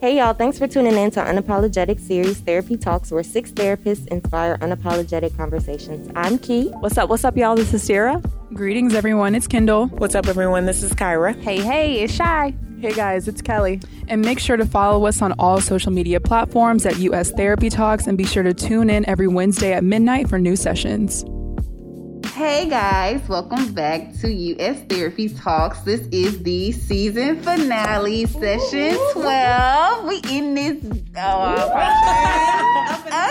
Hey y'all, thanks for tuning in to Unapologetic Series Therapy Talks, where six therapists inspire unapologetic conversations. I'm Key. What's up? What's up, y'all? This is Sarah. Greetings, everyone. It's Kendall. What's up, everyone? This is Kyra. Hey, hey, it's Shy. Hey guys, it's Kelly. And make sure to follow us on all social media platforms at US Therapy Talks and be sure to tune in every Wednesday at midnight for new sessions. Hey guys, welcome back to US Therapy Talks. This is the season finale, session 12. We in this. Oh,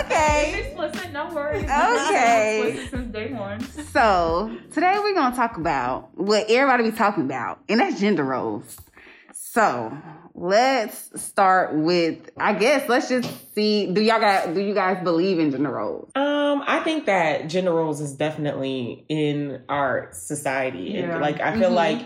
okay. Explicit, no worries. Okay. Since day one. So, today we're going to talk about what everybody be talking about, and that's gender roles. So, let's start with I guess let's just see do y'all got do you guys believe in gender roles? Um, I think that gender roles is definitely in our society. And Yeah. like I feel Mhm. like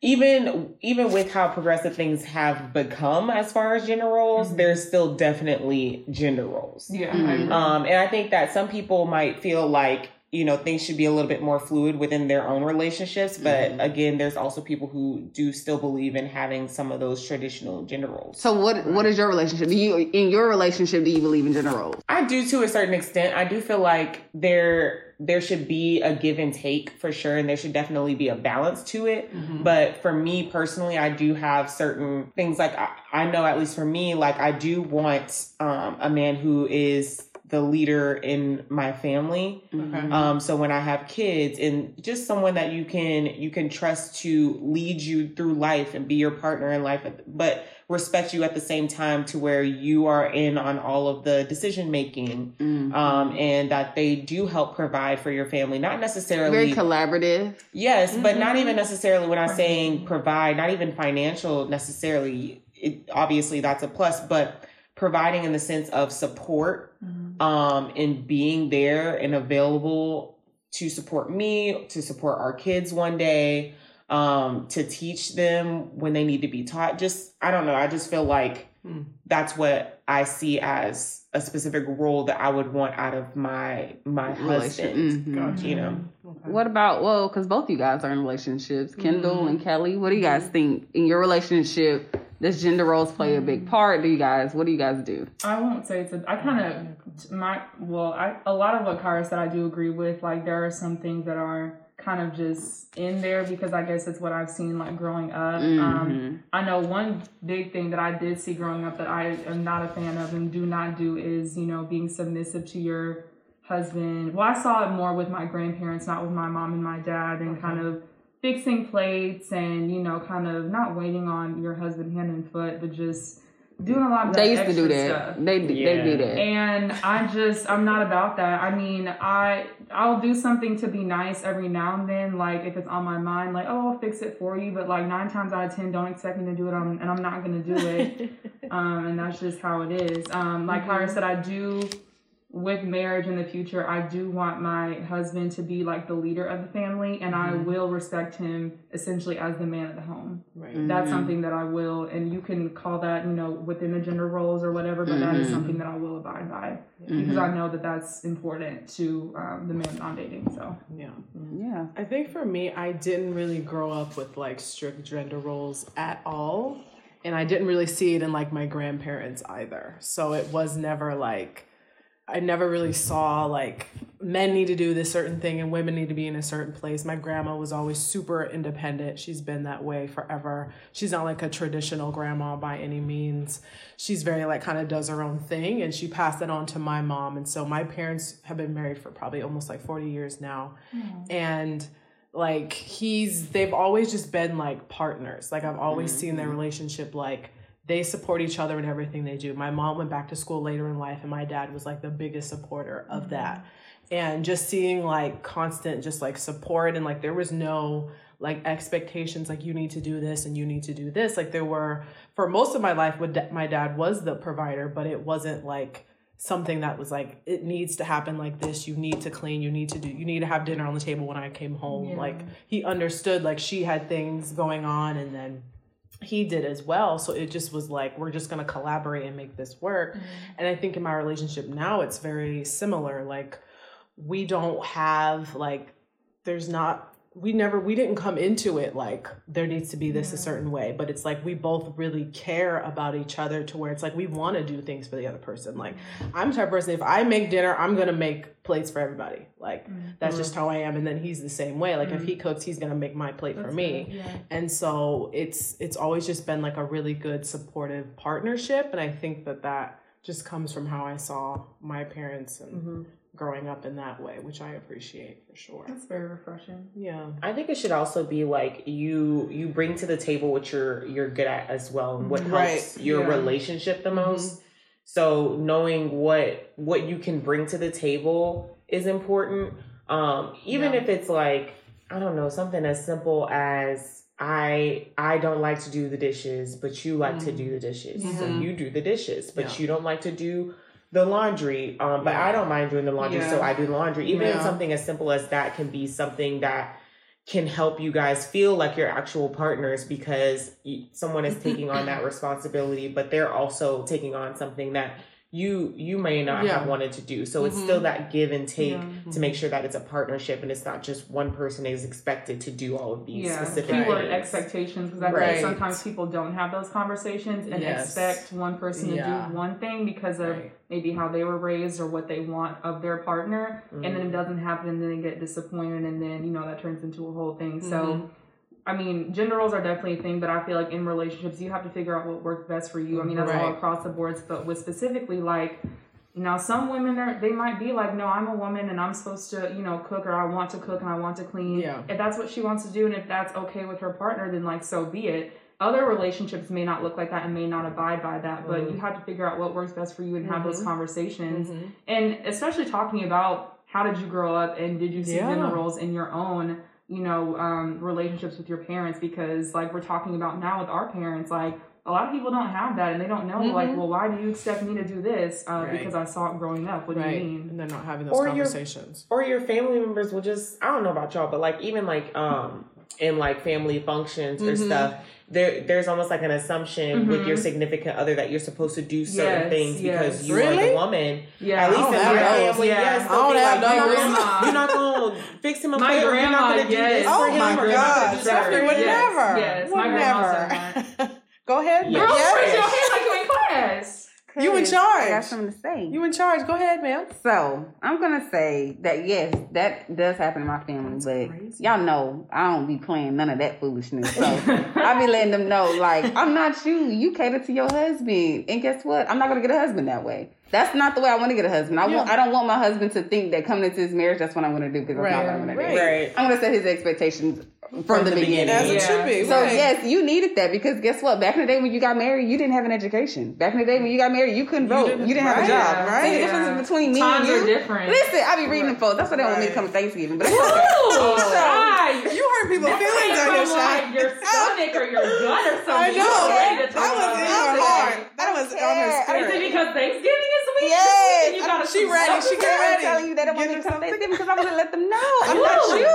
even even with how progressive things have become as far as gender roles, there's still definitely gender roles. Yeah, Mhm. Um, and I think that some people might feel like, you know, things should be a little bit more fluid within their own relationships. But Mhm. again, there's also people who do still believe in having some of those traditional gender roles. So what what is your relationship? Do you in your relationship do you believe in gender roles? I do to a certain extent. I do feel like there there should be a give and take for sure, and there should definitely be a balance to it. But for me personally, I do have certain things like I, I know at least for me, like I do want um, a man who is the leader in my family. Okay. Um, so when I have kids and just someone that you can you can trust to lead you through life and be your partner in life, but respect you at the same time to where you are in on all of the decision making, Mm. um, and that they do help provide for your family. Not necessarily Very collaborative. Yes, but not Mhm. even necessarily when I'm saying provide, not even financial necessarily. It, obviously, that's a plus, but providing in the sense of support. Um, and being there and available to support me, to support our kids one day, um, to teach them when they need to be taught. Just, I don't know. I just feel like Hmm. that's what I see as a specific role that I would want out of my my husband. Mhm. Gotcha. You know. Okay. What about well, because both you guys are in relationships, Kendall Mhm. and Kelly. What do you guys think in your relationship? Does gender roles play a big part? Do you guys? What do you guys do? I won't say it's a. I kind of my well. I a lot of what Kara said I do agree with. Like there are some things that are kind of just in there because I guess it's what I've seen like growing up. Um, Mhm. I know one big thing that I did see growing up that I am not a fan of and do not do is you know being submissive to your husband. Well, I saw it more with my grandparents, not with my mom and my dad, and kind of fixing plates and you know kind of not waiting on your husband hand and foot, but just doing a lot of that They used to do that. stuff. They they Yeah. do that. And I just I'm not about that. I mean, I I'll do something to be nice every now and then, like if it's on my mind, like oh I'll fix it for you. But like nine times out of ten, don't expect me to do it, um, and I'm not gonna do it. um, and that's just how it is. Um, like Kyra said, I do with marriage in the future. I do want my husband to be like the leader of the family, and I will respect him essentially as the man of the home Right. that's Mhm. something that I will, and you can call that, you know, within the gender roles or whatever, but that is Mhm. something that I will abide by Mm-hmm. because I know that that's important to um, the man I'm dating. So, Yeah. Yeah. I think for me, I didn't really grow up with like strict gender roles at all. And I didn't really see it in like my grandparents either. So it was never like, I never really mm-hmm. saw like men need to do this certain thing and women need to be in a certain place. My grandma was always super independent. She's been that way forever. She's not like a traditional grandma by any means. She's very like kind of does her own thing and she passed that on to my mom. And so my parents have been married for probably almost like 40 years now. Mm-hmm. And like he's they've always just been like partners. Like I've always mm-hmm. seen their relationship like they support each other in everything they do. My mom went back to school later in life and my dad was like the biggest supporter of mm-hmm. that. And just seeing like constant just like support and like there was no like expectations like you need to do this and you need to do this. Like there were for most of my life with my dad was the provider, but it wasn't like something that was like it needs to happen like this you need to clean you need to do you need to have dinner on the table when i came home Yeah. like he understood like she had things going on and then he did as well. So it just was like we're just going to collaborate and make this work. Mm-hmm. And i think in my relationship now it's very similar. Like we don't have like there's not we never we didn't come into it like there needs to be this a certain way but it's like we both really care about each other to where it's like we want to do things for the other person. Like i'm the type of person if i make dinner i'm gonna make plates for everybody. Like mm-hmm. that's mm-hmm. just how i am and then he's the same way. Like if he mm-hmm. cooks he's gonna make my plate for me. and so it's it's always just been like a really good supportive partnership and i think that that just comes from how i saw my parents and growing up in that way which i appreciate for sure That's very refreshing. yeah I think it should also be like you you bring to the table what you're you're good at as well and what helps your Yeah. relationship the most. So knowing what what you can bring to the table is important. Um, even Yeah. if it's like I don't know something as simple as I I don't like to do the dishes, but you like to do the dishes, so Mhm. you do the dishes, but Yeah. you don't like to do the laundry. Um, but Yeah. I don't mind doing the laundry, so I do laundry. Even Yeah. something as simple as that can be something that can help you guys feel like you're actual partners because someone is taking on that responsibility, but they're also taking on something that you you may not Yeah. have wanted to do. So it's Mhm. still that give and take Yeah. to make sure that it's a partnership and it's not just one person is expected to do all of these Yeah, specific keyword things. expectations because I Right. think sometimes people don't have those conversations and Yes. expect one person to do one thing because of Right. maybe how they were raised or what they want of their partner, and then it doesn't happen, and then they get disappointed, and then you know that turns into a whole thing. Mm-hmm. So. I mean, gender roles are definitely a thing, but I feel like in relationships, you have to figure out what works best for you. I mean, that's all Right. across the boards, but with specifically like now, some women are they might be like, no, I'm a woman and I'm supposed to, you know, cook or I want to cook and I want to clean. Yeah. If that's what she wants to do and if that's okay with her partner, then like so be it. Other relationships may not look like that and may not abide by that, but Mm-hmm. you have to figure out what works best for you and have those conversations. Mm-hmm. And especially talking about how did you grow up and did you see Yeah. gender roles in your own, you know, um, relationships with your parents? Because like we're talking about now with our parents, like a lot of people don't have that and they don't know like, well, why do you expect me to do this? Uh, Mm-hmm. Right. Because I saw it growing up. What do you mean? and they're not having those Or your- conversations or your family members will just I don't know about y'all, but like even like um in like family functions or Mm-hmm. stuff, there there's almost like an assumption with your significant other that you're supposed to do certain Yes, things because yes. you are the woman. Yeah, At least in don't my family, Yeah. yes. I don't have like, you're not gonna- You're not gonna fix him a plate, or you're not grandma, gonna do yes. this Oh for him. my or you're not gonna God, do that for Stephanie would. Yes, never. yes, would my never. Go ahead. Girl, Yes. raise your hand like you in class. You in Cause I got charge. something to say. You in charge. Go ahead, ma'am. So I'm gonna say that yes, that does happen in my family, but y'all know I don't be playing none of that foolishness. So I be letting them know, like, I'm not you. You cater to your husband, and guess what? I'm not gonna get a husband that way. That's not the way I want to get a husband. I want. I don't want my husband to think that coming into this marriage, that's what I'm gonna do because that's not what I'm gonna Right, do. right. I'm gonna set his expectations from, the, the beginning. beginning. As it Yeah. should be. So right. yes, you needed that because guess what? Back in the day when you got married, you didn't have an education. Back in the day when you got married, you couldn't vote. You didn't- didn't, have a right, job. right. See the Yeah. difference between me Times and are you. different. Listen, I be reading the folks. That's why they don't want me to come to Thanksgiving. But it's okay. Ooh, So- right. You hurt people's feelings on your from like side. your stomach or your gut or something. I know. were That was up. in her heart. That was on her care. Is it spirit. because Thanksgiving is week? Yes. You gotta She some ready. stuff She to get say? ready. I'm telling you they don't want me to come her to Thanksgiving because I'm gonna let them know. I'm not you.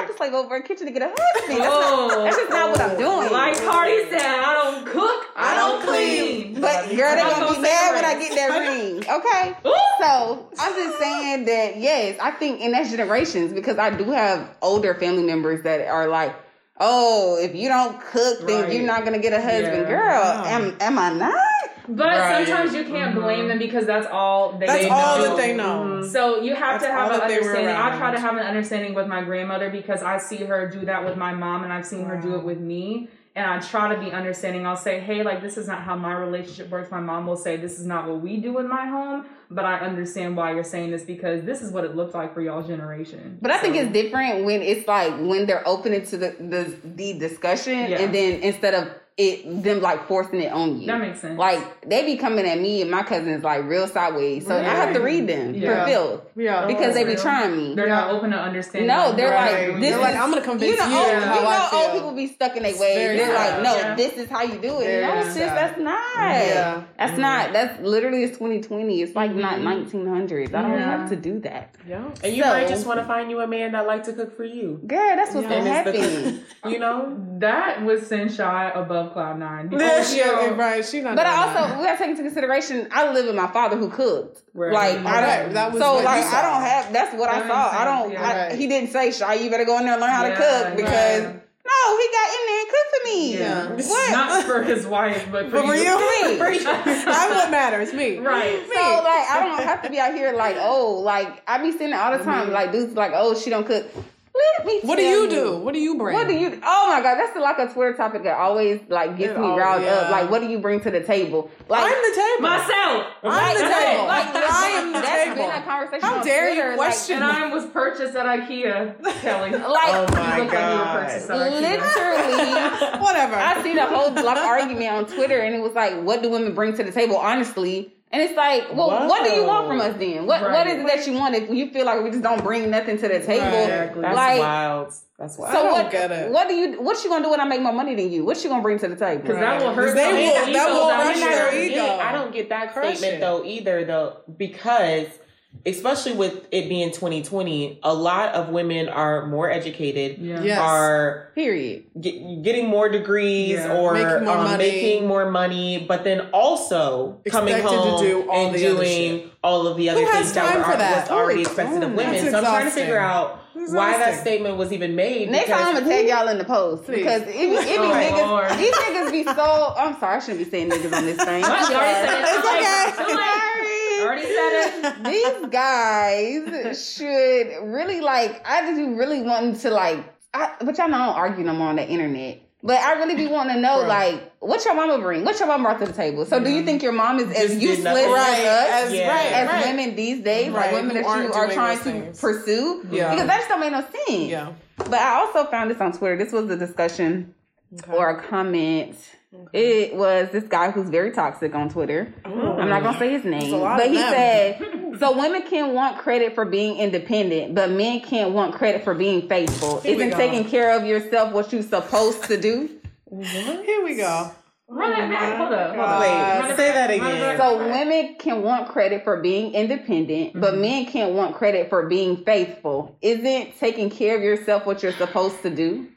I don't Right. have to slave over a kitchen to get a husband. That's, Oh. not, that's just not what I'm doing. Like Cardi said, I don't cook, I, don't clean. But girl, they I'm gonna be gonna mad when I get that ring. Okay. So I'm just saying that yes, I think in that generations because I do have older family members that are like, oh, if you don't cook, then Right. you're not gonna get a husband. Yeah. Girl, Wow. am am I not? But Right. sometimes you can't blame them mm-hmm. because that's all they That's know. all that they know. Mm-hmm. So you have That's to have an that they were understanding. I try to have an understanding with my grandmother because I see her do that with my mom and I've seen her do it with me. And I try to be understanding. I'll say, hey, like, this is not how my relationship works. My mom will say, this is not what we do in my home. But I understand why you're saying this because this is what it looked like for y'all's generation. But I think it's different when it's like when they're open to the the, the discussion Yeah. and then instead of it them like forcing it on you. That makes sense. Like they be coming at me and my cousins like real sideways. So I have to read them Yeah. for filth. Yeah. Because they be trying me. They're not open to understanding. No, they're Right. like, this They're is, like, I'm gonna convince you know, you old, how you know, old people be stuck in their ways. They're sad. like, no, Yeah. this is how you do it. Very no, sis, that's not. Yeah. That's mm-hmm. not. That's literally it's 2020. It's like not mm-hmm. 1900s. I don't Yeah. have to do that. Yeah. And you So- might just want to find you a man that like to cook for you. Girl, that's what's Yeah. gonna happen. you know, That was send Shy above above cloud nine. Yeah, she, yo. right. She's not. But doing I that. also we gotta take into consideration. I live with my father who cooked. Right. Like I don't. that was so like I don't have. That's what I saw. makes I don't. sense, I, yeah. He didn't say, "Shy, you better go in there and learn how to cook," because right. no, he got in there and cooked for me. Yeah. What? Not for his wife, but for, But for you, Me. I'm what matters. Me. Right. So like I don't have to be out here like oh like I be seeing it all the time like dudes like oh she don't cook. Let me. What do tell you do? What do you bring? What do you? Oh my god, that's like a Twitter topic that always like gets It me riled yeah. up. Like, what do you bring to the table? Like, I'm the table. Myself. I'm the table. Like, I am the that's table. been a conversation. How on dare you Twitter, question And I was purchased at IKEA, Kelly. Like, Oh my you look like you were God. purchased at IKEA. literally. Whatever. I seen a whole like argument on Twitter, and it was like, "What do women bring to the table?" Honestly, and it's like, well, what do you want from us then? What What Right. is it that you want if you feel like we just don't bring nothing to the table? Exactly. That's Like, wild. That's wild. so I don't what? get it. What do you? What you gonna do when I make more money than you? What you gonna bring to the table? Because that will hurt. They will- that will out crush here. their I don't ego. get- I don't get that Crush statement it. though either though because especially with it being 2020, a lot of women are more educated, Yeah. Yes. are Period. get, getting more degrees Yeah. or Making more um, money. making more money, but then also coming Expected to home do all and doing all of the other Who things that time were for that? was already Who expected of women. That's So I'm trying to figure out why that statement was even made. Next because time I'm gonna tag y'all in the post Please. because it, be- it be Oh, niggas. Lord. These niggas be so. I'm sorry, I shouldn't be saying niggas on this thing. What? You already. It's okay. Too late. Already said it. These guys should really like. I just be really wanting to like. I, but y'all know I don't argue no more on the internet. But I really be wanting to know, Right. like, what your mama bring? What your mama brought to the table? So, do you think your mom is as Just did useless nothing. as Right, us? as, Yeah. right, as right. women these days, Right, like women that you are trying to things. pursue, Yeah. because that just don't make no sense. Yeah. But I also found this on Twitter. This was a discussion Okay. or a comment. It was this guy who's very toxic on Twitter. I'm not gonna say his name, but he them. said, "So women can want credit for being independent, but men can't want credit for being faithful. Here we Isn't taking care of yourself what you're supposed to do?" Here we go. Run that back. Oh Hold up. Hold up. Wait, Run it say back. that again. So women can want credit for being independent, but mm-hmm. men can't want credit for being faithful. Isn't taking care of yourself what you're supposed to do?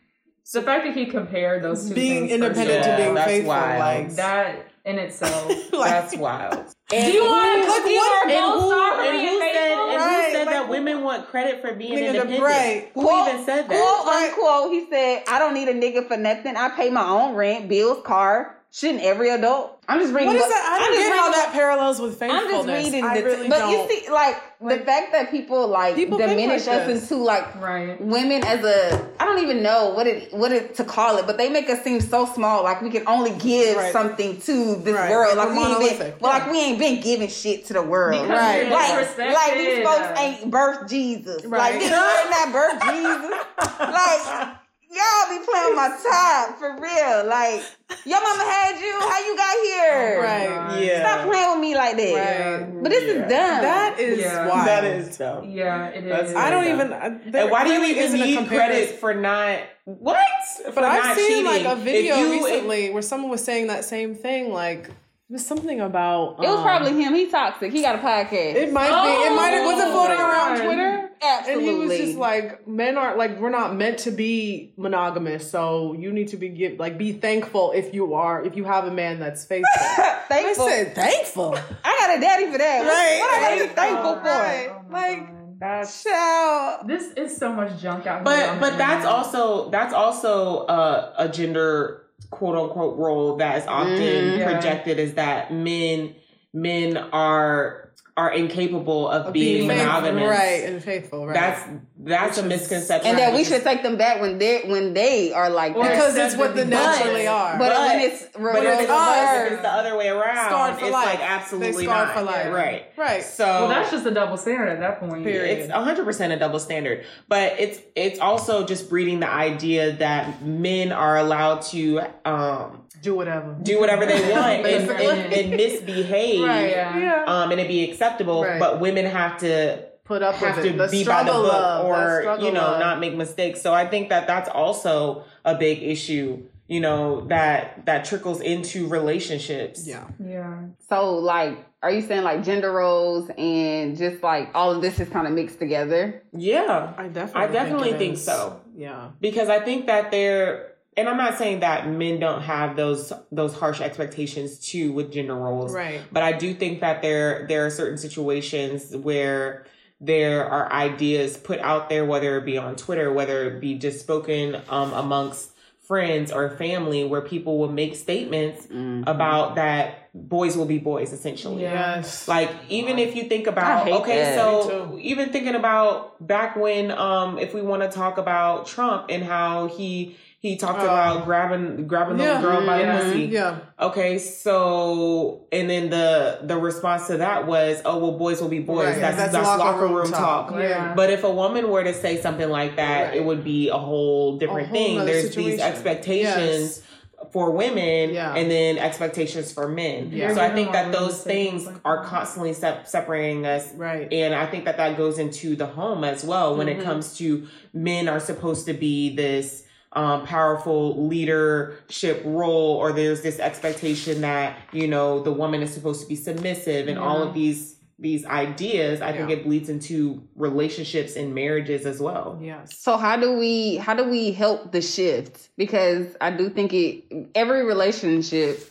The fact that he compared those two Being things independent first, to being that's faithful, wild. like that in itself. like, That's wild. Do you want Look, to you what- are And both who, star for and who said, faithful? and Right, who said like- that women want credit for being Nigga, the independent? right. Who even said that? Quote unquote, he said, I don't need a nigga for nothing. I pay my own rent, bills, car. Shouldn't every adult? I'm just reading. what is what- that? I I'm don't just get how that parallels with I'm faithfulness. just reading I the, really but don't. you see, like, the fact that people like People diminish like us this. into like Right. women as a I don't even know what it what it to call it, but they make us seem so small. Like we can only give Right. something to this Right. world. We're Like we ain't been, well, Yeah. like we ain't been giving shit to the world. Because Right. Like, like these folks ain't birthed Jesus. Like Right. niggas ain't not birthed Jesus. Like y'all be playing with my top for real. Like your mama had you. How you got here? Right. Yeah. Stop playing with me like that. Right. But this Yeah. is dumb. That is Yeah. wild. That is dumb. Yeah, it is. That's I don't Yeah. even. uh, And why do you even isn't need credit for not what? For But I've seen cheating. like a video you- if- recently where someone was saying that same thing. Like there's something about. It was um, probably him. He toxic. He got a podcast. It might be. It might have. Was it floating Oh, around Twitter? Absolutely. And he was just like, men aren't like we're not meant to be monogamous, so you need to be give like be thankful if you are if you have a man that's faithful. I thankful. I, said thankful. got a daddy for that. What- Right. What, I gotta be Right. thankful for? Right. Oh Like, God. That's Child. this is so much junk out here. But but that's also that's also a, a gender quote unquote role that is often. Mm-hmm. Yeah. projected is that men men are are incapable of, Of being, faithful, monogamous. right, and faithful, right? That's that's Which a is- misconception. And that we should take them back when they when they are like Or that. because it's what they But- naturally are. But, But- when it's but when if it's it's, the, if it's the other way around, Scarred for it's life. like They absolutely scarred not. for life. Right. Right. So well, that's just a double standard at that point. Period. it's 100% a double standard but it's it's also just breeding the idea that men are allowed to um do whatever. do whatever they want and, and, and misbehave Right. Yeah. Yeah. um and it be acceptable Right. but women have to Put up have with to it. The be by the book of, that or struggle you know of. not make mistakes so i think that that's also a big issue you know that that trickles into relationships Yeah. Yeah. so like, are you saying like gender roles and just like all of this is kind of mixed together? yeah I definitely. I definitely it think so. Yeah. because I think that there and I'm not saying that men don't have those those harsh expectations too with gender roles. Right. But I do think that there there are certain situations where there are ideas put out there, whether it be on Twitter, whether it be just spoken um, amongst friends or family, where people will make statements about that boys will be boys, essentially. Yes. Like even if you think about okay, that. so even thinking about back when um if we want to talk about Trump and how he he talked Oh. about grabbing grabbing the Yeah. girl by Yeah. the pussy. yeah. Okay, so and then the the response to that was, oh well, boys will be boys. Right. That's, that's locker, room talk. Yeah. But if a woman were to say something like that, Right. it would be a whole different A whole thing. nother There's these situation. expectations for women Yeah. and then expectations for men. Yeah. So I think that those want women to things say things like are constantly sep- separating us. Right. And I think that that goes into the home as well when Mm-hmm. it comes to men are supposed to be this um, powerful leadership role, or there's this expectation that you know the woman is supposed to be submissive, and all of these these ideas. I think it bleeds into relationships and marriages as well. Yes. So how do we how do we help the shift? Because I do think it every relationship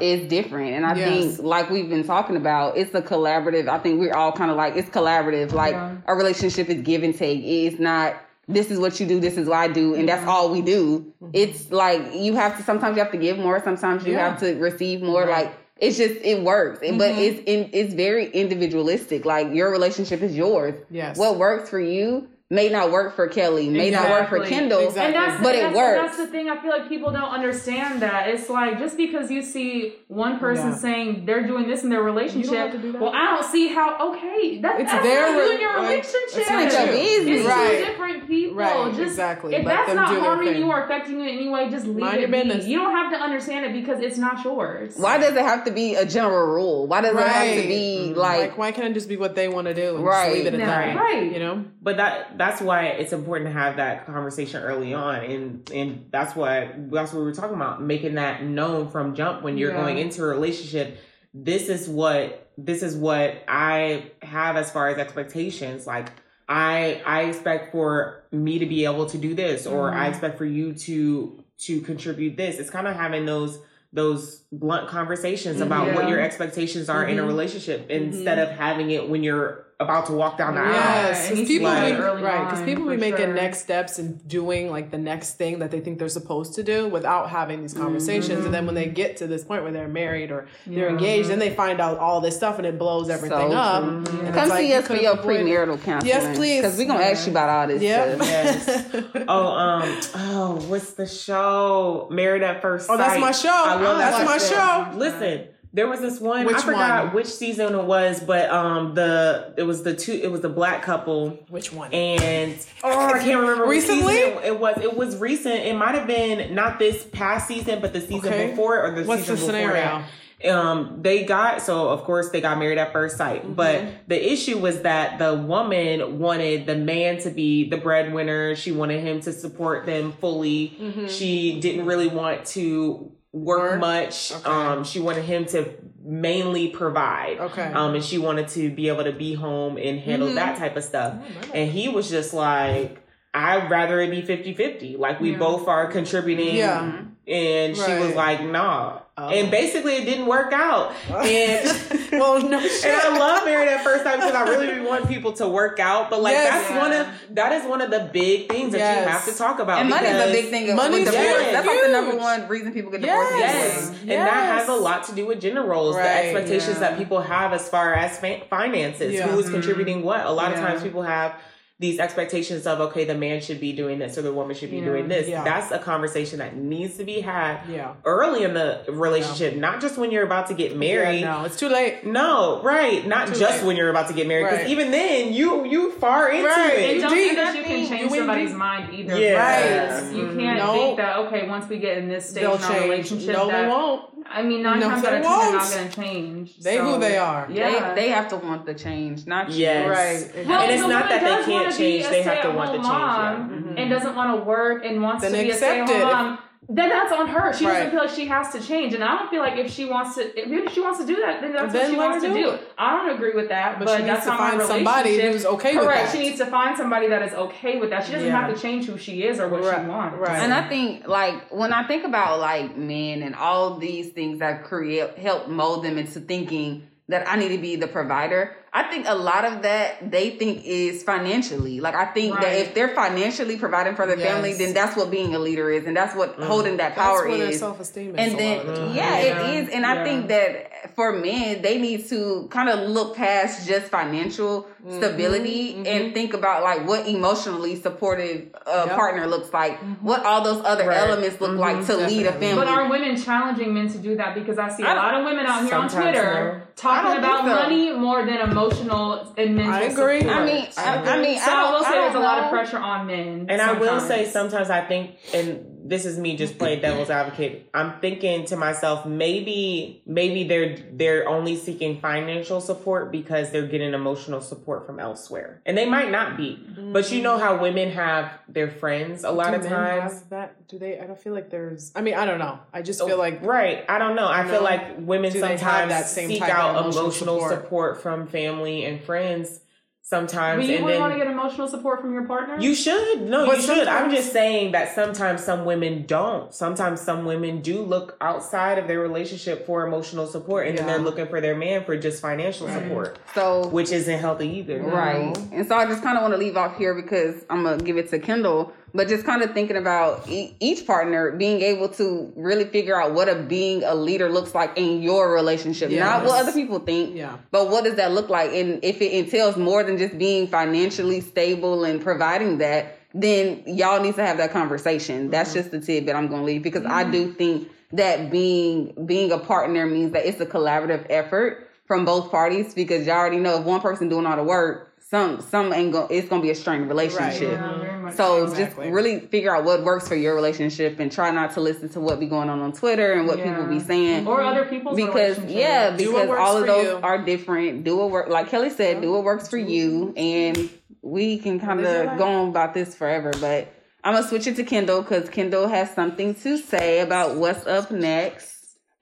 is different. And I Yes. think like we've been talking about, it's a collaborative. I think we're all kind of like it's collaborative. Like Yeah. a relationship is give and take. It's not this is what you do, this is what I do, and that's all we do. Mm-hmm. It's like you have to sometimes you have to give more, sometimes you Yeah. have to receive more. Like it's just it works. But mm-hmm. it's in, it's very individualistic. Like your relationship is yours. Yes. What works for you may not work for Kelly, may not work for Kendall. Exactly. And that's, But and it works. That's the thing. I feel like people don't understand that. It's like just because you see one person Yeah. saying they're doing this in their relationship, have to do that. well, I don't see how. Okay, that, It's that's their not you in your like, relationship. it's not your It's business. Right. two different people. Right, Just, exactly. If Let that's not harming you or affecting you in any way, just leave Mind it be. business. You don't have to understand it because it's not yours. Why does it have to be a general rule? Why does it have to be mm-hmm. Like, like, why can't it just be what they want to do and Right. just leave it at No, that? right. You know? But that that's why it's important to have that conversation early on, and and that's what that's what we were talking about, making that known from jump when you're Yeah. going into a relationship. This is what this is what I have as far as expectations. Like I I expect for me to be able to do this, or I mm-hmm. expect for you to to contribute this. It's kind of having those those blunt conversations about what your expectations are in a mm-hmm. relationship mm-hmm. instead of having it when you're about to walk down the aisle. Yes, because people be be, early right because people be making sure. next steps and doing like the next thing that they think they're supposed to do without having these conversations, and then when they get to this point where they're married or they're engaged, then they find out all this stuff and it blows everything So up. true. And come like, see us for could've your avoided- premarital counseling? Yes, please. Because we're gonna ask you about all this Yep. stuff. Yes. oh, um, oh, what's the show? Married at First Sight. Oh, that's my show. I love That's that my show. show. Listen, there was this one. Which I forgot one? which season it was, but um, the it was the two. It was the black couple, Which one? and oh, I can't remember. Recently? season it, it was. It was recent. It might have been not this past season, but the season Okay. before or the What's season the before scenario? that um they got so of course they got married at first sight Mm-hmm. but the issue was that the woman wanted the man to be the breadwinner she wanted him to support them fully she didn't really want to work. Much Okay. um she wanted him to mainly provide Okay. um and she wanted to be able to be home and handle Mm-hmm. that type of stuff Oh, and he was just like I'd rather it be 50-50. Like we both are contributing Yeah. and she was like, nah. Oh. And basically it didn't work out. And well, no shit. and I love Married at First Sight because I really want people to work out. But like Yes. that's one of that is one of the big things that Yes. you have to talk about. And money's a big thing Money's with divorce. huge. That's like the number one reason people get divorced. Yes. And that has a lot to do with gender roles, Right, the expectations yeah. that people have as far as finances, Yeah. who is contributing what. A lot of times people have these expectations of, okay, the man should be doing this or the woman should be Yeah. doing this. Yeah. That's a conversation that needs to be had Yeah. early in the relationship, not just when you're about to get married. Yeah, no, it's too late. No, right. Not just late. when you're about to get married, because Right. even then, you you far into Right. it. And don't think that you can You change win somebody's deep. mind either. Yeah. because You can't No. think that okay, once we get in this stage They'll in our change. relationship, No, that they won't. I mean, nine No, times they out of ten, they're won't. going to change. They So, who they are. Yeah, They, they have to want the change, not you. Yes. Right. Well, And it's the not that they can't change, they have to want the change, yeah. mom mm-hmm. And doesn't want to work and wants Then to be a stay-at-home it. mom. Then that's on her. She Right. doesn't feel like she has to change, and I don't feel like if she wants to, if, if she wants to do that, then that's Then what she wants to do do. it. I don't agree with that, But but, she needs that's to not my find somebody relationship. who's okay with Correct. that. She needs to find somebody that is okay with that. She doesn't Yeah. have to change who she is or what Right, she wants. right. And I think like when I think about like men and all these things that create help mold them into thinking that I need to be the provider. I think a lot of that they think is financially. Like I think that if they're financially providing for their family, then that's what being a leader is, and that's what holding that That's power where their is. self esteem. And a then, lot of the yeah, Yeah. it is. And I think that for men, they need to kind of look past just financial Mm-hmm. stability and think about like what emotionally supportive uh, Yep. partner looks like, what all those other Right. elements look like to lead a family. But are women challenging men to do that? Because I see a I- lot of women out here on Twitter I talking about so. money more than emotional and mental I agree. support. I mean, I, I mean, so I, I, will say I there's a lot of pressure on men. And I will say sometimes I think, and this is me just playing devil's advocate. I'm thinking to myself, maybe maybe they're they're only seeking financial support because they're getting emotional support from elsewhere, and they might not be. But you know how mm-hmm. women have their friends a lot Do of times. that? Do they? I don't feel like there's. I mean, I don't know. I just oh, feel like Right. I don't know. I feel like women sometimes seek out emotional emotional support. support? from family and friends sometimes. But you and wouldn't then want to get emotional support from your partner? you should. No, But you should. I'm just saying that sometimes some women don't. Sometimes some women do look outside of their relationship for emotional support and then they're looking for their man for just financial support, So which isn't healthy either. Right. And so I just kind of want to leave off here because I'm going to give it to Kendall, but just kind of thinking about e- each partner being able to really figure out what a being a leader looks like in your relationship. Not what other people think, Yeah. but what does that look like? And if it entails more than just being financially stable and providing that, then y'all need to have that conversation. That's mm-hmm. just the tidbit I'm going to leave because I do mm-hmm. think that being being a partner means that it's a collaborative effort from both parties because y'all already know if one person doing all the work, some some ain't going it's gonna be a strained relationship. Yeah, very much So Exactly. just really figure out what works for your relationship and try not to listen to what be going on on Twitter and what people be saying. or other people's because yeah, because all of those you. are different. Do what work like Kelly said, do what works for you and we can kind of life. go on about this forever, but I'm gonna switch it to Kendall because Kendall has something to say about what's up next.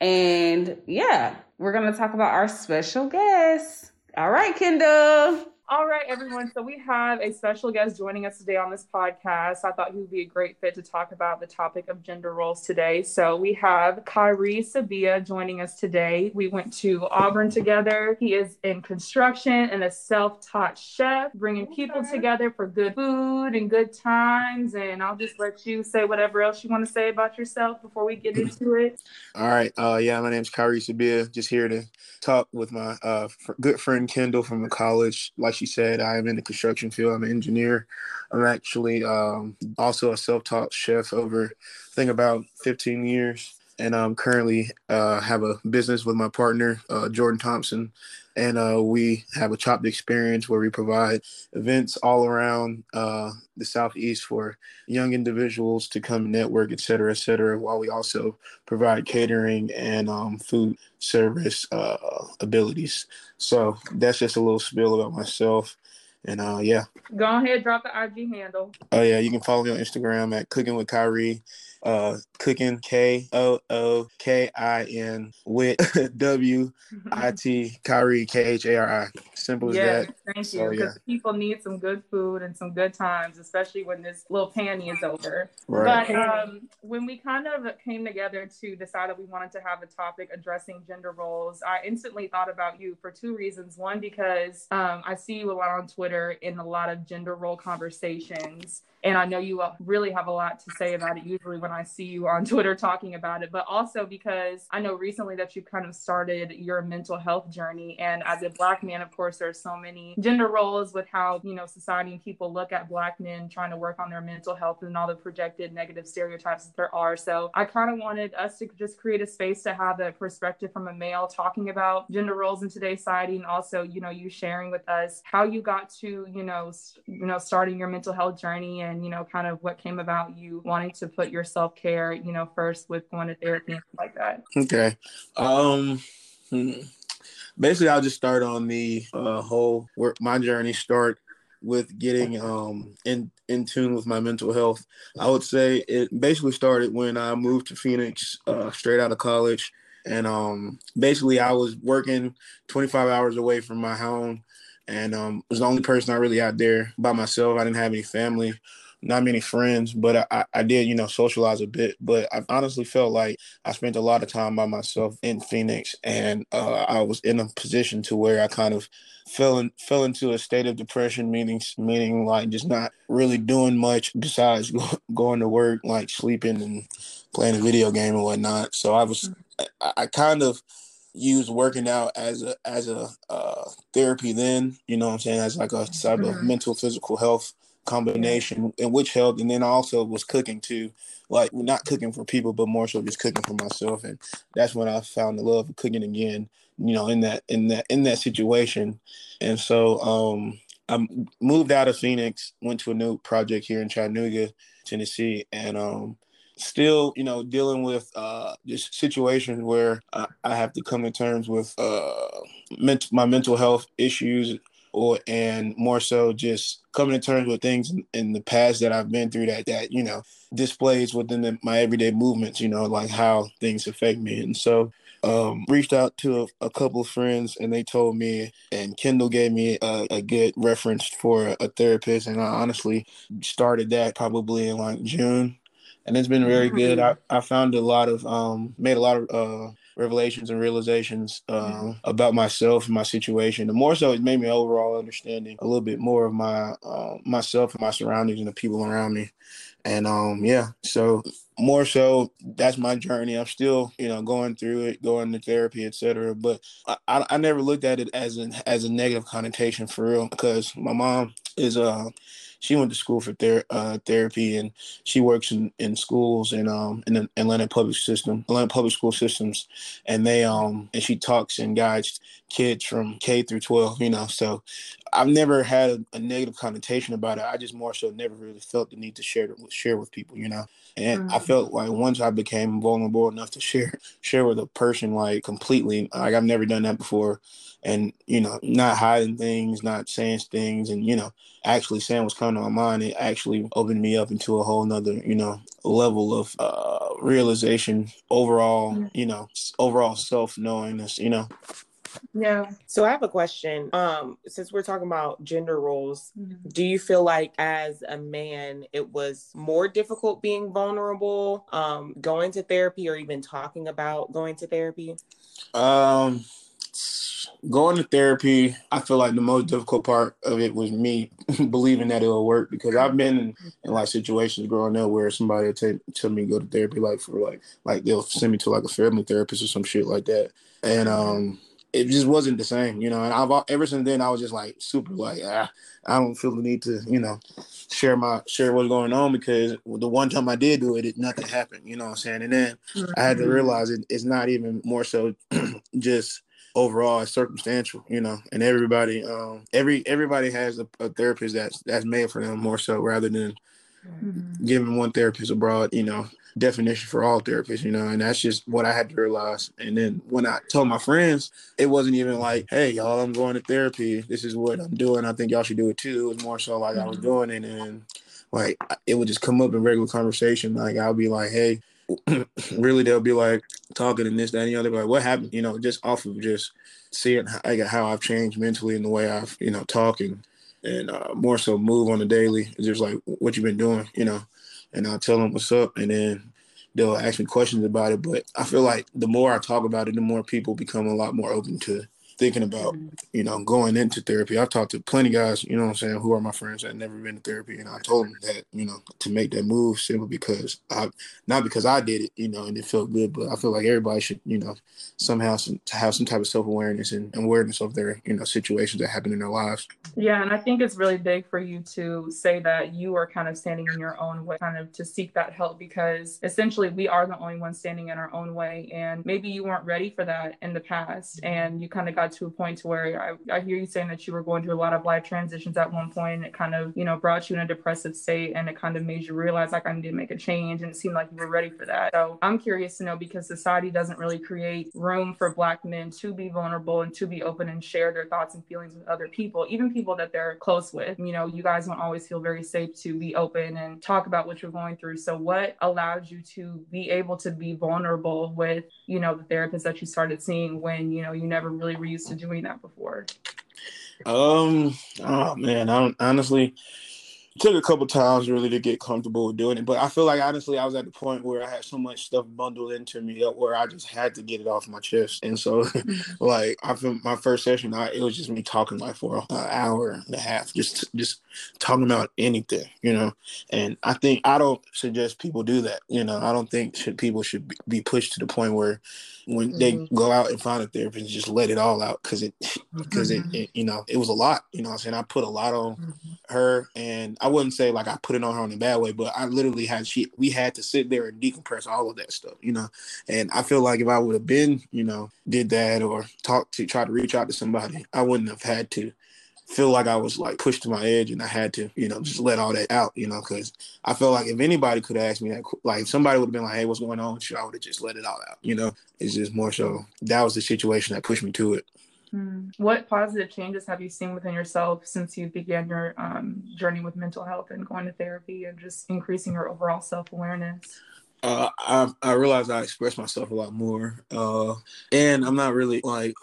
And yeah, we're gonna talk about our special guest. All right, Kendall. All right, everyone. So we have a special guest joining us today on this podcast. I thought he would be a great fit to talk about the topic of gender roles today. So we have Kyrie Sabia joining us today. We went to Auburn together. He is in construction and a self-taught chef, bringing people together for good food and good times. And I'll just let you say whatever else you want to say about yourself before we get into it. All right. Uh, yeah, my name's Kyrie Sabia. Just here to talk with my uh, fr- good friend Kendall from the college. Like she said, I am in the construction field. I'm an engineer. I'm actually um, also a self-taught chef over, I think, about 15 years. And I'm currently uh, have a business with my partner, uh, Jordan Thompson. And uh, we have a chopped experience where we provide events all around uh, the Southeast for young individuals to come network, et cetera, et cetera, while we also provide catering and um, food service uh, abilities. So that's just a little spill about myself. And uh, yeah, Go ahead, drop the IG handle. oh yeah, you can follow me on Instagram at Cooking with Kyrie. Uh, cooking K O O K I N with W I T Kyrie K H A R I. Simple as Yes, that. thank you. So, Because yeah. people need some good food and some good times, especially when this little panty is over. Right. But um, when we kind of came together to decide that we wanted to have a topic addressing gender roles, I instantly thought about you for two reasons. One, because um, I see you a lot on Twitter in a lot of gender role conversations. And I know you really have a lot to say about it usually when I see you on Twitter talking about it, but also because I know recently that you kind of started your mental health journey. And as a Black man, of course, there's so many gender roles with how, you know, society and people look at Black men trying to work on their mental health and all the projected negative stereotypes that there are. So I kind of wanted us to just create a space to have a perspective from a male talking about gender roles in today's society and also, you know, you sharing with us how you got to, you know, you know, starting your mental health journey and, you know, kind of what came about you wanting to put your self-care, you know, first with going to therapy and like that. Okay. Um hmm. basically I'll just start on the uh whole work my journey start with getting um in in tune with my mental health, I would say it basically started when I moved to Phoenix uh, straight out of college, and um basically I was working 25 hours away from my home, and um was the only person I really out there by myself. I didn't have any family not many friends, but I, I did, you know, socialize a bit. But I honestly felt like I spent a lot of time by myself in Phoenix, and uh, I was in a position to where I kind of fell in, fell into a state of depression, meaning meaning like just not really doing much besides go, going to work, like sleeping and playing a video game and whatnot. So I was, I, I kind of used working out as a as a uh, therapy then you know what i'm saying as like a type of mm-hmm. mental physical health combination and which helped and then I also was cooking too. Like not cooking for people but more so just cooking for myself and that's when i found the love of cooking again you know in that in that in that situation. And so um i moved out of phoenix went to a new project here in chattanooga tennessee and um still you know dealing with uh just situations where i, I have to come to terms with uh ment- my mental health issues or and more so just coming to terms with things in, in, the past that I've been through that that you know displays within the, my everyday movements. You know, like how things affect me, and so um, reached out to a, a, couple of friends, and they told me, and Kendall gave me a, a good reference for a therapist, and I honestly started that probably in like June. And it's been very good. I, I found a lot of um made a lot of uh revelations and realizations uh, about myself and my situation. The more so, it made me overall understanding a little bit more of my uh, myself and my surroundings and the people around me. And um, yeah, so more so, that's my journey. I'm still, you know, going through it, going to therapy, etc. But I, I, I never looked at it as an as a negative connotation for real, because my mom is uh she went to school for ther- uh, therapy and she works in, in schools in um in the Atlanta public system, Atlanta public school systems, and they um and she talks and guides kids from K through 12, you know. So I've never had a, a, negative connotation about it. I just more so never really felt the need to share share with people, you know. And mm-hmm. I felt like once I became vulnerable enough to share share with a person like completely, like I've never done that before, and you know, not hiding things, not saying things, and you know, actually saying what's coming to my mind. It actually opened me up into a whole nother, you know, level of uh, realization, overall, mm-hmm. you know, overall self knowingness, you know. Yeah. So I have a question. Um, since we're talking about gender roles, mm-hmm. do you feel like as a man it was more difficult being vulnerable, um, going to therapy or even talking about going to therapy? Um going to therapy, I feel like the most difficult part of it was me believing that it will work because I've been in, in like situations growing up where somebody will tell, tell me to go to therapy, like for like like they'll send me to like a family therapist or some shit like that, and um it just wasn't the same, you know. And I've ever since then I was just like super like ah, I don't feel the need to, you know, share my share what's going on because the one time I did do it, it nothing happened, you know what I'm saying. And then I had to mm-hmm. realize it, it's not even more so just overall it's circumstantial, you know. And everybody, um, every everybody has a, a therapist that's that's made for them more so rather than mm-hmm. giving one therapist a broad, you know, definition for all therapists, you know, and that's just what I had to realize. And then when I told my friends, it wasn't even like, hey, y'all, I'm going to therapy. This is what I'm doing. I think y'all should do it too. It was more so like mm-hmm. I was mm-hmm. doing it and like it would just come up in regular conversation. Like I'll be like, hey, really they'll be like talking and this, that, and the other. Like, what happened? You know, just off of just seeing how, how I've changed mentally and the way I've, you know, talking and uh, more so move on the daily. It's just like what you've been doing, you know and I'll tell them what's up, and then they'll ask me questions about it. But I feel like the more I talk about it, the more people become a lot more open to thinking about, you know, going into therapy. I've talked to plenty of guys, you know I'm saying, who are my friends that never been to therapy. And I told them that, you know, to make that move simply because I, not because I did it, you know, and it felt good, but I feel like everybody should, you know, somehow some, to have some type of self awareness and awareness of their, you know, situations that happen in their lives. Yeah. And I think it's really big for you to say that you are kind of standing in your own way, kind of to seek that help because essentially we are the only ones standing in our own way. And maybe you weren't ready for that in the past and you kind of got to a point to where I, I hear you saying that you were going through a lot of life transitions at one point and it kind of, you know, brought you in a depressive state and it kind of made you realize like I need to make a change and it seemed like you were ready for that. So I'm curious to know because society doesn't really create room for black men to be vulnerable and to be open and share their thoughts and feelings with other people, even people that they're close with. You know, you guys don't always feel very safe to be open and talk about what you're going through. So what allowed you to be able to be vulnerable with, you know, the therapist that you started seeing when, you know, you never really were used to doing that before? Um, oh man, I don't honestly took a couple times really to get comfortable with doing it. But I feel like honestly, I was at the point where I had so much stuff bundled into me up where I just had to get it off my chest. And so, mm-hmm. like, I feel my first session, I, it was just me talking like for an hour and a half, just just talking about anything, you know. And I think I don't suggest people do that. You know, I don't think should, people should be pushed to the point where when mm-hmm. they go out and find a therapist, just let it all out because it because mm-hmm. it, it, you know it was a lot. You know, I'm saying I put a lot on mm-hmm. her, and I wouldn't say like I put it on her in a bad way, but I literally had she we had to sit there and decompress all of that stuff. You know, and I feel like if I would have been you know did that or talked to try to reach out to somebody, I wouldn't have had to feel like I was like pushed to my edge and I had to, you know, just let all that out, you know, because I felt like if anybody could ask me that, like somebody would have been like, hey, what's going on you? I would have just let it all out, you know. It's just more so that was the situation that pushed me to it. Hmm. What positive changes have you seen within yourself since you began your um, journey with mental health and going to therapy and just increasing your overall self awareness? Uh, I I realized I express myself a lot more, uh, and I'm not really like,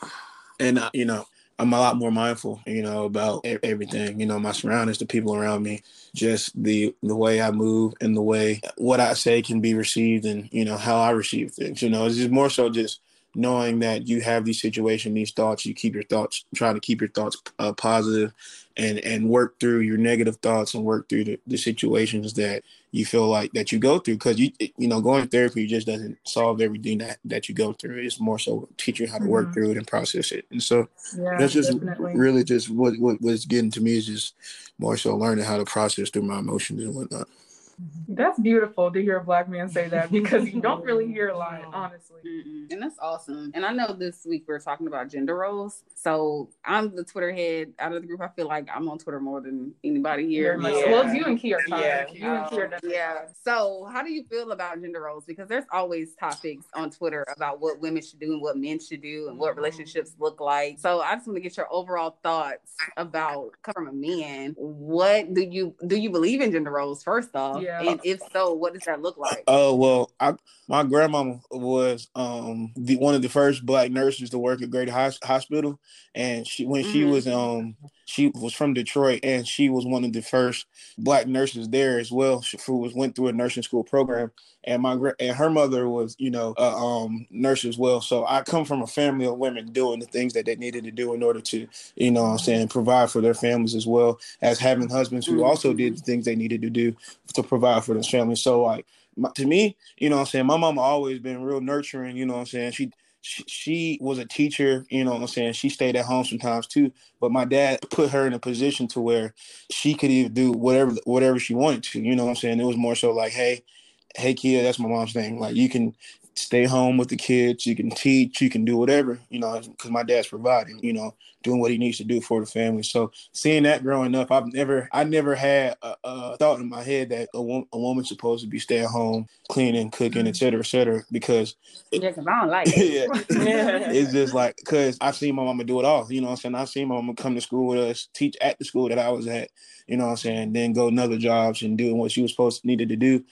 and uh, you know, I'm a lot more mindful, you know, about everything, you know, my surroundings, the people around me, just the the way I move and the way what I say can be received and, you know, how I receive things. You know, it's just more so just knowing that you have these situations, these thoughts, you keep your thoughts, try to keep your thoughts uh, positive and and work through your negative thoughts and work through the, the situations that you feel like that you go through because you you know going to therapy just doesn't solve everything that that you go through it's more so teach you how to work mm-hmm. through it and process it and so yeah, that's just definitely. really just what what was getting to me is just more so learning how to process through my emotions and whatnot that's beautiful to hear a black man say that because you don't really hear a lot, honestly. Mm-mm. And that's awesome. And I know this week we're talking about gender roles. So I'm the Twitter head out of the group. I feel like I'm on Twitter more than anybody here. Yeah. Well, you and Kia Yeah. You and Kia yeah. So how do you feel about gender roles? Because there's always topics on Twitter about what women should do and what men should do and what relationships look like. So I just want to get your overall thoughts about from a man. What do you do you believe in gender roles first off? Yeah. And if so, what does that look like? Oh uh, well, I, my grandmama was um the one of the first black nurses to work at Grady Hospital, and she when mm-hmm. she was um she was from Detroit, and she was one of the first black nurses there as well. She was went through a nursing school program, and my and her mother was you know a um, nurse as well. So I come from a family of women doing the things that they needed to do in order to you know I'm saying provide for their families as well as having husbands who also did the things they needed to do to provide for their families. So like to me, you know I'm saying, my mama always been real nurturing, you know I'm saying. She she, was a teacher, you know what I'm saying? She stayed at home sometimes too, but my dad put her in a position to where she could even do whatever whatever she wanted to, you know what I'm saying? It was more so like, hey, hey kid, that's my mom's thing. Like you can stay home with the kids, you can teach, you can do whatever, you know, because my dad's providing, you know, doing what he needs to do for the family. So seeing that growing up, I've never, I never had a, a thought in my head that a, wo- a woman's supposed to be staying home, cleaning, cooking, et cetera, et cetera, because it, yeah, cause I don't like it. yeah, it's just like because I've seen my mama do it all. You know, what I'm saying I've seen my mama come to school with us, teach at the school that I was at. You know, what I'm saying then go another jobs and doing what she was supposed to needed to do,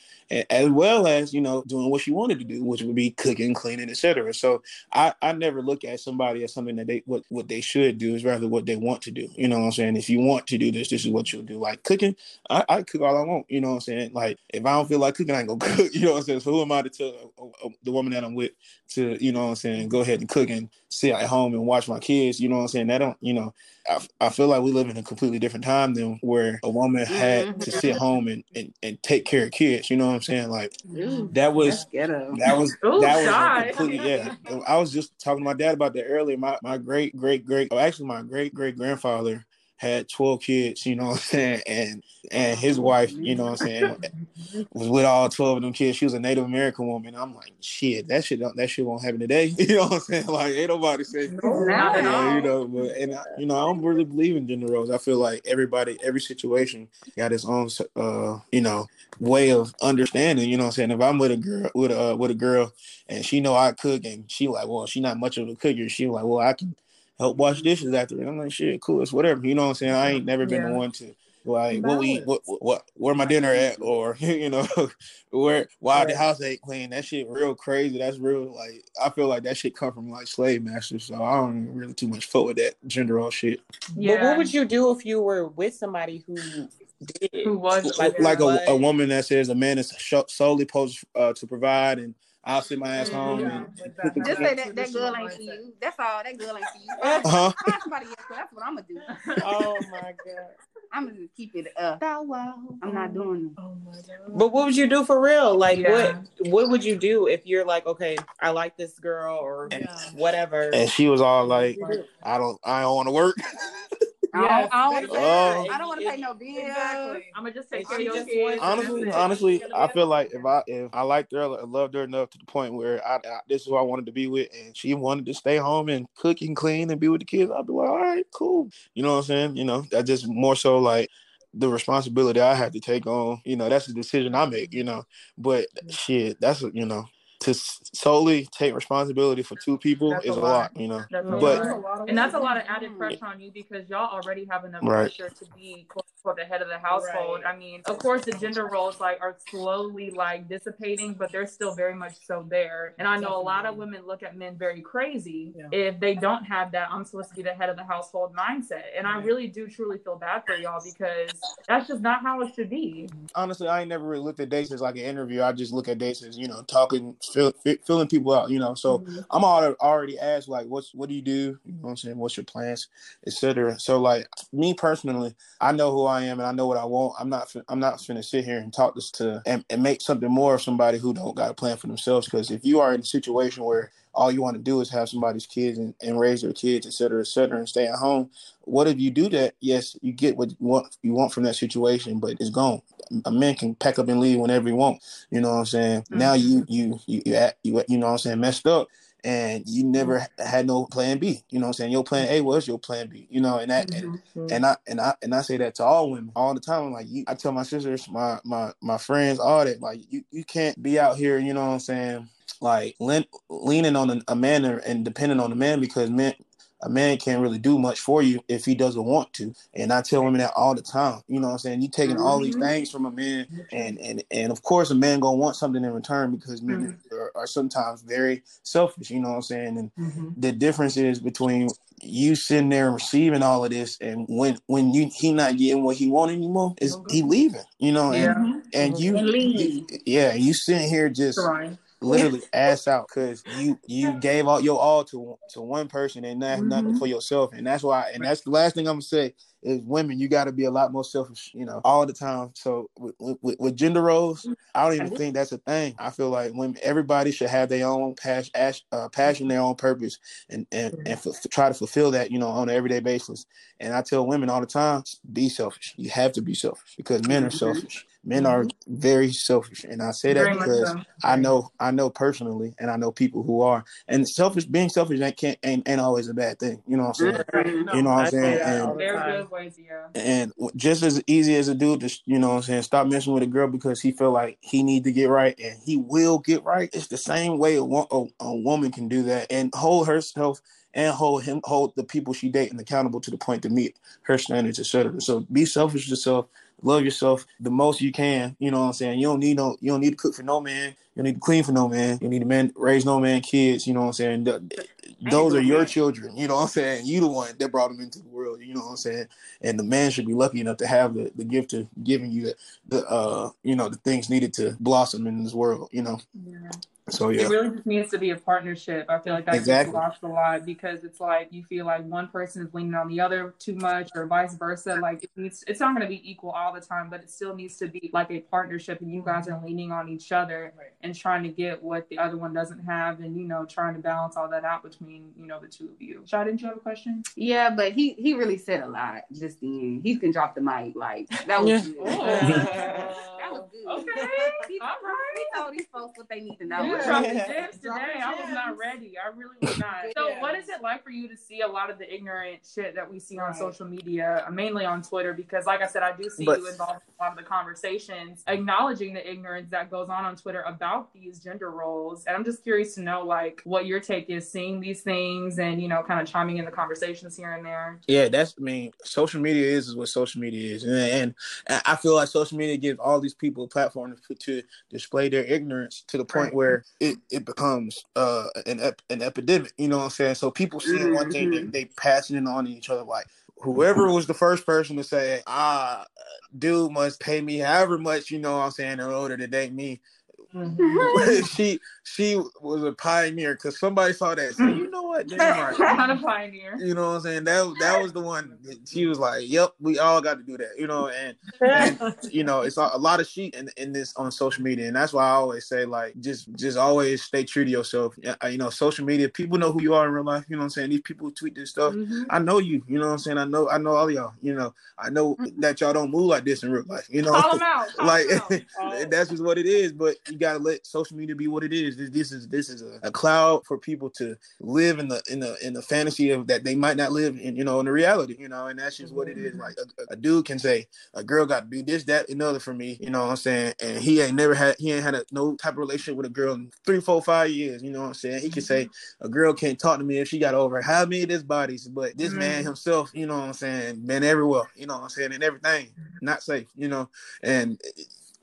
as well as you know doing what she wanted to do, which would be cooking, cleaning, etc. So I, I never look at somebody as something that they what what they should do is rather what they want to do. You know what I'm saying? If you want to do this, this is what you'll do. Like cooking, I, I cook all I want. You know what I'm saying? Like if I don't feel like cooking, I ain't gonna cook. You know what I'm saying? So who am I to tell uh, uh, the woman that I'm with to, you know what I'm saying, go ahead and cook and sit at home and watch my kids? You know what I'm saying? That don't, you know, I, I feel like we live in a completely different time than where a woman had mm-hmm. to sit home and, and, and take care of kids. You know what I'm saying? Like Ooh, that was that was Ooh, that was completely yeah. I was just talking to my dad about that earlier. My my great great great oh, actually my great great grandfather had 12 kids, you know what I'm saying? And and his wife, you know what I'm saying, was with all 12 of them kids. She was a Native American woman. I'm like, shit, that shit don't that shit won't happen today. You know what I'm saying? Like ain't nobody say No, not yeah, you know, but and I, you know, I don't really believe in gender roles. I feel like everybody, every situation got its own uh, you know, way of understanding. You know what I'm saying? If I'm with a girl with a with a girl and she know I cook and she like, well, she not much of a cooker. She like, well, I can help wash dishes after. And I'm like, shit, cool, it's whatever. You know what I'm saying? I ain't never been the one to like what we eat, what, what what where my dinner at, or you know where why the house ain't clean. That shit real crazy. That's real like I feel like that shit come from like slave masters. So I don't really too much fuck with that gender role shit. But what would you do if you were with somebody who did? Who was Like, like a, a woman that says a man is sho- solely supposed uh, to provide and I'll sit my ass home Yeah. and Like. Just say that that girl traditional ain't for you. That's all. That girl ain't for you. uh-huh. Find somebody else. 'cause That's what I'm gonna do. Oh my god! I'm gonna keep it up. I'm not doing it. Oh my god. But what would you do for real? Like, Yeah. what what would you do if you're like, okay, I like this girl or And- whatever? And she was all like, I don't I don't want to work. Oh. I don't, I don't want to pay. Oh. I don't want to pay no bills. Exactly. I'm gonna just take care of she your kids. honestly, honestly, I feel like if I if I liked her, I loved her enough to the point where I, I this is who I wanted to be with, and she wanted to stay home and cook and clean and be with the kids, I'd be like, all right, cool. You know what I'm saying? You know, that just more so like the responsibility I had to take on. You know, that's a decision I make. You know, but shit, that's you know. To solely take responsibility for two people That's is a a lot. lot, you know. That's But- lot. and that's a lot of added mm-hmm. pressure on you because y'all already have enough Right. pressure to be quote unquote the head of the household. I mean, of course the gender roles like are slowly like dissipating, but they're still very much so there. And I know a lot of women look at men very crazy Yeah. if they don't have that I'm supposed to be the head of the household mindset. And I really do truly feel bad for y'all because that's just not how it should be. Mm-hmm. honestly, I ain't never really looked at dates as like an interview. I just look at dates as you know talking, feel, fi- filling people out. You know, so mm-hmm. I'm already already asked like, what's what do you do? You know what I'm saying? What's your plans, etc. So like me personally, I know who I am and I know what I want. I'm not I'm not gonna sit here and talk this to and, and make something more of somebody who don't got a plan for themselves. Because if you are in a situation where all you want to do is have somebody's kids and, and raise their kids, et cetera, et cetera, and stay at home. What if you do that? Yes, you get what you want, you want from that situation, but it's gone. A man can pack up and leave whenever he wants. You know what I'm saying? Now mm-hmm. you you you you, you you know what I'm saying messed up, and you never had no plan B. You know what I'm saying? Your plan A was your plan B. You know, and that and, mm-hmm. and I and I and I say that to all women all the time. I'm like, you, I tell my sisters, my my my friends, all that. Like, you you can't be out here. You know what I'm saying? Like lean, leaning on a, a man and depending on a man because men. A man can't really do much for you if he doesn't want to. And I tell women that all the time. You know what I'm saying? You taking all these mm-hmm. things from a man and and and of course a man gonna want something in return because men mm-hmm. are, are sometimes very selfish, you know what I'm saying? And mm-hmm. the difference is between you sitting there and receiving all of this and when when you he not getting what he want anymore is he leaving you know and, Yeah. and you, you yeah you sitting here just Right. Literally ass out because you you gave all your all to to one person and not nothing mm-hmm. for yourself. And that's why and that's the last thing i'm gonna say is women you got to be a lot more selfish you know all the time. So with, with, with gender roles i don't even think that's a thing. I feel like women everybody should have their own passion uh, passion their own purpose and and, and f- try to fulfill that you know on an everyday basis. And i tell women all the time be selfish. You have to be selfish because men are selfish. Men are very selfish. And i say that Very because so. I know, I know personally, and I know people who are. And selfish, being selfish, ain't can't ain't, ain't always a bad thing. You know what I'm saying? You know what I'm saying? And And just as easy as a dude to, you know I'm saying, stop messing with a girl because he feel like he need to get right and he will get right. It's the same way a, a, a woman can do that and hold herself and hold him, hold the people she dating accountable to the point to meet her standards, etc. So be selfish yourself, love yourself the most you can. You know what I'm saying? You don't need no, you don't need to cook for no man. You don't need to clean for no man. You need to man raise no man kids. You know what I'm saying? Th- those are your children. You know what I'm saying? You the one that brought them into the world. You know what I'm saying? And the man should be lucky enough to have the, the gift of giving you the, the uh you know the things needed to blossom in this world. You know. So yeah, It really just needs to be a partnership. I feel like that Exactly. lost a lot because it's like you feel like one person is leaning on the other too much or vice versa. Like it needs it's not gonna be equal all the time, but it still needs to be like a partnership and you guys are leaning on each other Right. and trying to get what the other one doesn't have and you know, trying to balance all that out between, you know, the two of you. Shai, didn't you have a question? Yeah, but he he really said a lot just then. He can drop the mic like that was Yeah. good. Oh. that was good. Okay. He, All right. he told these folks what they need to know. You Yeah. dropped the gems Dropping today. I was not ready. I really was not. So, Yeah. what is it like for you to see a lot of the ignorant shit that we see on Right. social media, uh, mainly on Twitter? Because, like I said, I do see But- you involved in a lot of the conversations, acknowledging the ignorance that goes on on Twitter about these gender roles. And I'm just curious to know, like, what your take is seeing these things and you know, kind of chiming in the conversations here and there. yeah, that's. I mean, social media is, is what social media is, and, and I feel like social media gives all these people a platform to, to display their ignorance to the point Right. where it, it becomes uh an ep- an epidemic. You know what I'm saying? So people see one thing, they, they passing it on to each other like. Whoever was the first person to say, ah, dude must pay me however much, you know what I'm saying, in order to date me. she she was a pioneer because somebody saw that. said, you know what? Damn. Kind of pioneer. You know what I'm saying? That that was the one. that She was like, "Yep, we all got to do that." You know, and, and you know, it's a, a lot of sheep in, in this on social media, and that's why I always say, like, just just always stay true to yourself. You know, social media, people know who you are in real life. You know what I'm saying? These people tweet this stuff. Mhm. I know you. You know what I'm saying? I know I know all y'all. You know, I know that y'all don't move like this in real life. You know, Call them out. Call like 'em out. that's just what it is. But you gotta let social media be what it is. This, this is this is a, a cloud for people to live in the in the in the fantasy of that they might not live in. You know, in the reality. You know, and that's just what it is. Mm-hmm. Like a, a dude can say a girl got to do this, that, and other for me. You know what I'm saying? And he ain't never had he ain't had a, no type of relationship with a girl in three, four, five years. You know what I'm saying? He can say mm-hmm. a girl can't talk to me if she got over how many of his bodies, but this man mm-hmm. himself, you know what I'm saying, been everywhere. You know what I'm saying, and everything not safe. You know, and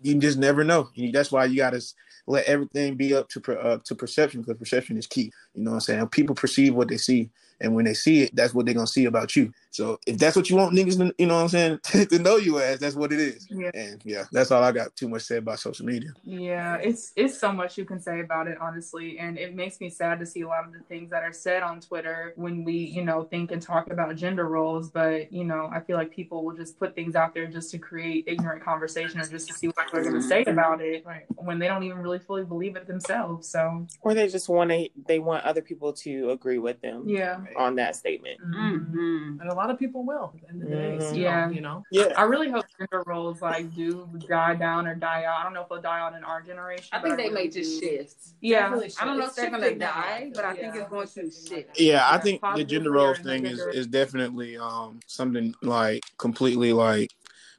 you just never know. That's why you gotta let everything be up to uh, to perception because perception is key. You know what I'm saying? People perceive what they see, and when they see it, that's what they're gonna see about you. So if that's what you want niggas, to, you know what I'm saying, to, to know you as, that's what it is. Yeah. And yeah, that's all I got too much said about social media. Yeah, it's it's so much you can say about it, honestly, and it makes me sad to see a lot of the things that are said on Twitter when we, you know, think and talk about gender roles. But you know, I feel like people will just put things out there just to create ignorant conversation or just to see what they're going to say about it, Right. when they don't even really fully believe it themselves. So or they just want to they want other people to agree with them yeah, on that statement. Mm-hmm. And a lot of people will at the end of the day. Mhm. So, Yeah. You know? Yeah. I really hope gender roles like do die down or die out. I don't know if they'll die out in our generation. I think they really may just shift. Yeah, Definitely I don't know It's if they're gonna shifting now, die, but I think it's going to shift. Yeah, I think the gender roles thing is, is definitely um something like completely like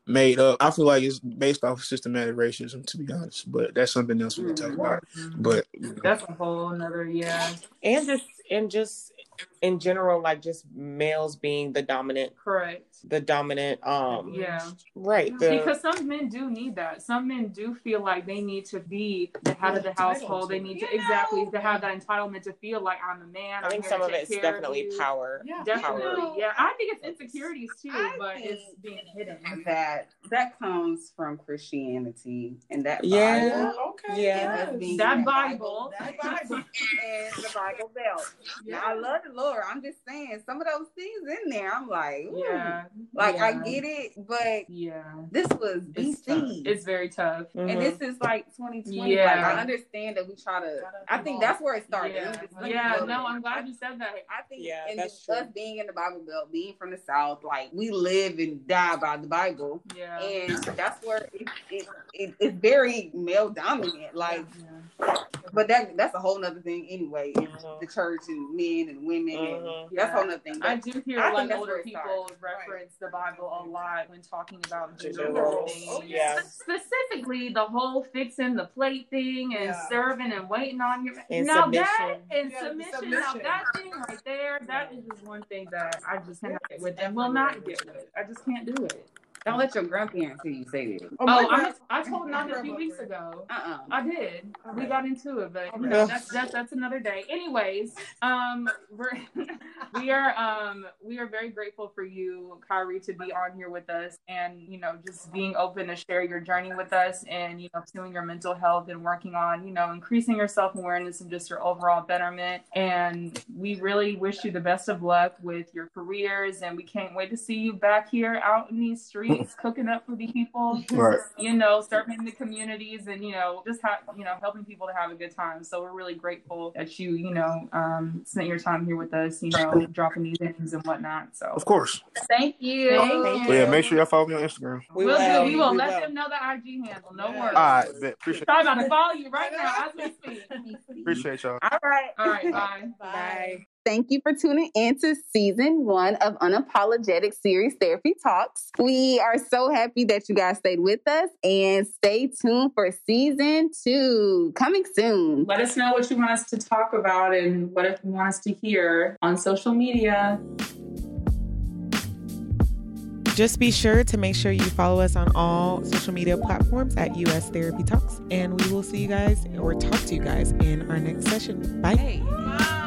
made up. I feel like it's based off of systematic racism, to be honest. But that's something else we can talk about. Mhm. But you know. That's a whole another yeah. And just and just in general, like just males being the dominant Correct. the dominant um Yeah. right the Because some men do need that. Some men do feel like they need to be the head of the household. They need it. to exactly to have that entitlement to feel like I'm the man. I I'm think some of it's care of definitely power Yeah. Definitely, know, yeah. I think it's insecurities too, I but it's being hidden. That that comes from Christianity and that Yeah. Bible. Okay. Yeah. Us being That in Bible. that Bible, and the Bible Belt. Now, I love the Lord. I'm just saying, some of those things in there, I'm like, ooh. Yeah. like I get it, but Yeah. this was It's tough. BC, It's very tough. Mhm. and this is like 2020. Like Yeah. I understand that we try to. I think that's where it started. Yeah, It yeah no, I'm glad you said that. I think Yeah, and that's just true. us being in the Bible Belt, being from the South, like we live and die by the Bible, Yeah. and that's where it, it, it, it's very male dominant. Like, Yeah. but that that's a whole nother thing anyway. It's the church and men and women. And Mhm. that's a whole nother thing. I do hear I think like older people starts. reference the Bible a lot when talking about gender Gender roles. things. Oh, yeah. Specifically, the whole fixing the plate thing and Yeah. serving and waiting on your And now that submission. and Yeah, the submission, Now submission. that thing right there, that is just one thing that I just cannot get with and will not get with. I just can't do it. Don't let your grandparents hear you say this. Oh, I, I told Nanda a few weeks ago. Uh-uh. I did. We got into it, but you know, that's, that's that's another day. Anyways, um, we're we are um we are very grateful for you, Kyrie, to be on here with us, and you know, just being open to share your journey with us, and you know, pursuing your mental health and working on you know increasing your self awareness and just your overall betterment. And we really wish you the best of luck with your careers, and we can't wait to see you back here out in these streets cooking up for the people Right. you know, serving the communities and, you know, just have, you know, helping people to have a good time. So we're really grateful that you, you know, um, spent your time here with us, you know, dropping these things and whatnot. So Of course. Thank you. Thank But yeah, make sure y'all follow me on Instagram. we will do. We will let them know the IG handle. No worries. All right, bet. Appreciate, Try about to follow you right now as we speak. appreciate y'all. All right. All right, bye. Bye. Thank you for tuning in to season one of Unapologetic Series Therapy Talks. We are so happy that you guys stayed with us and stay tuned for season two coming soon. Let us know what you want us to talk about and what if you want us to hear on social media. Just be sure to make sure you follow us on all social media platforms at US Therapy Talks. And we will see you guys or talk to you guys in our next session. Bye. Bye.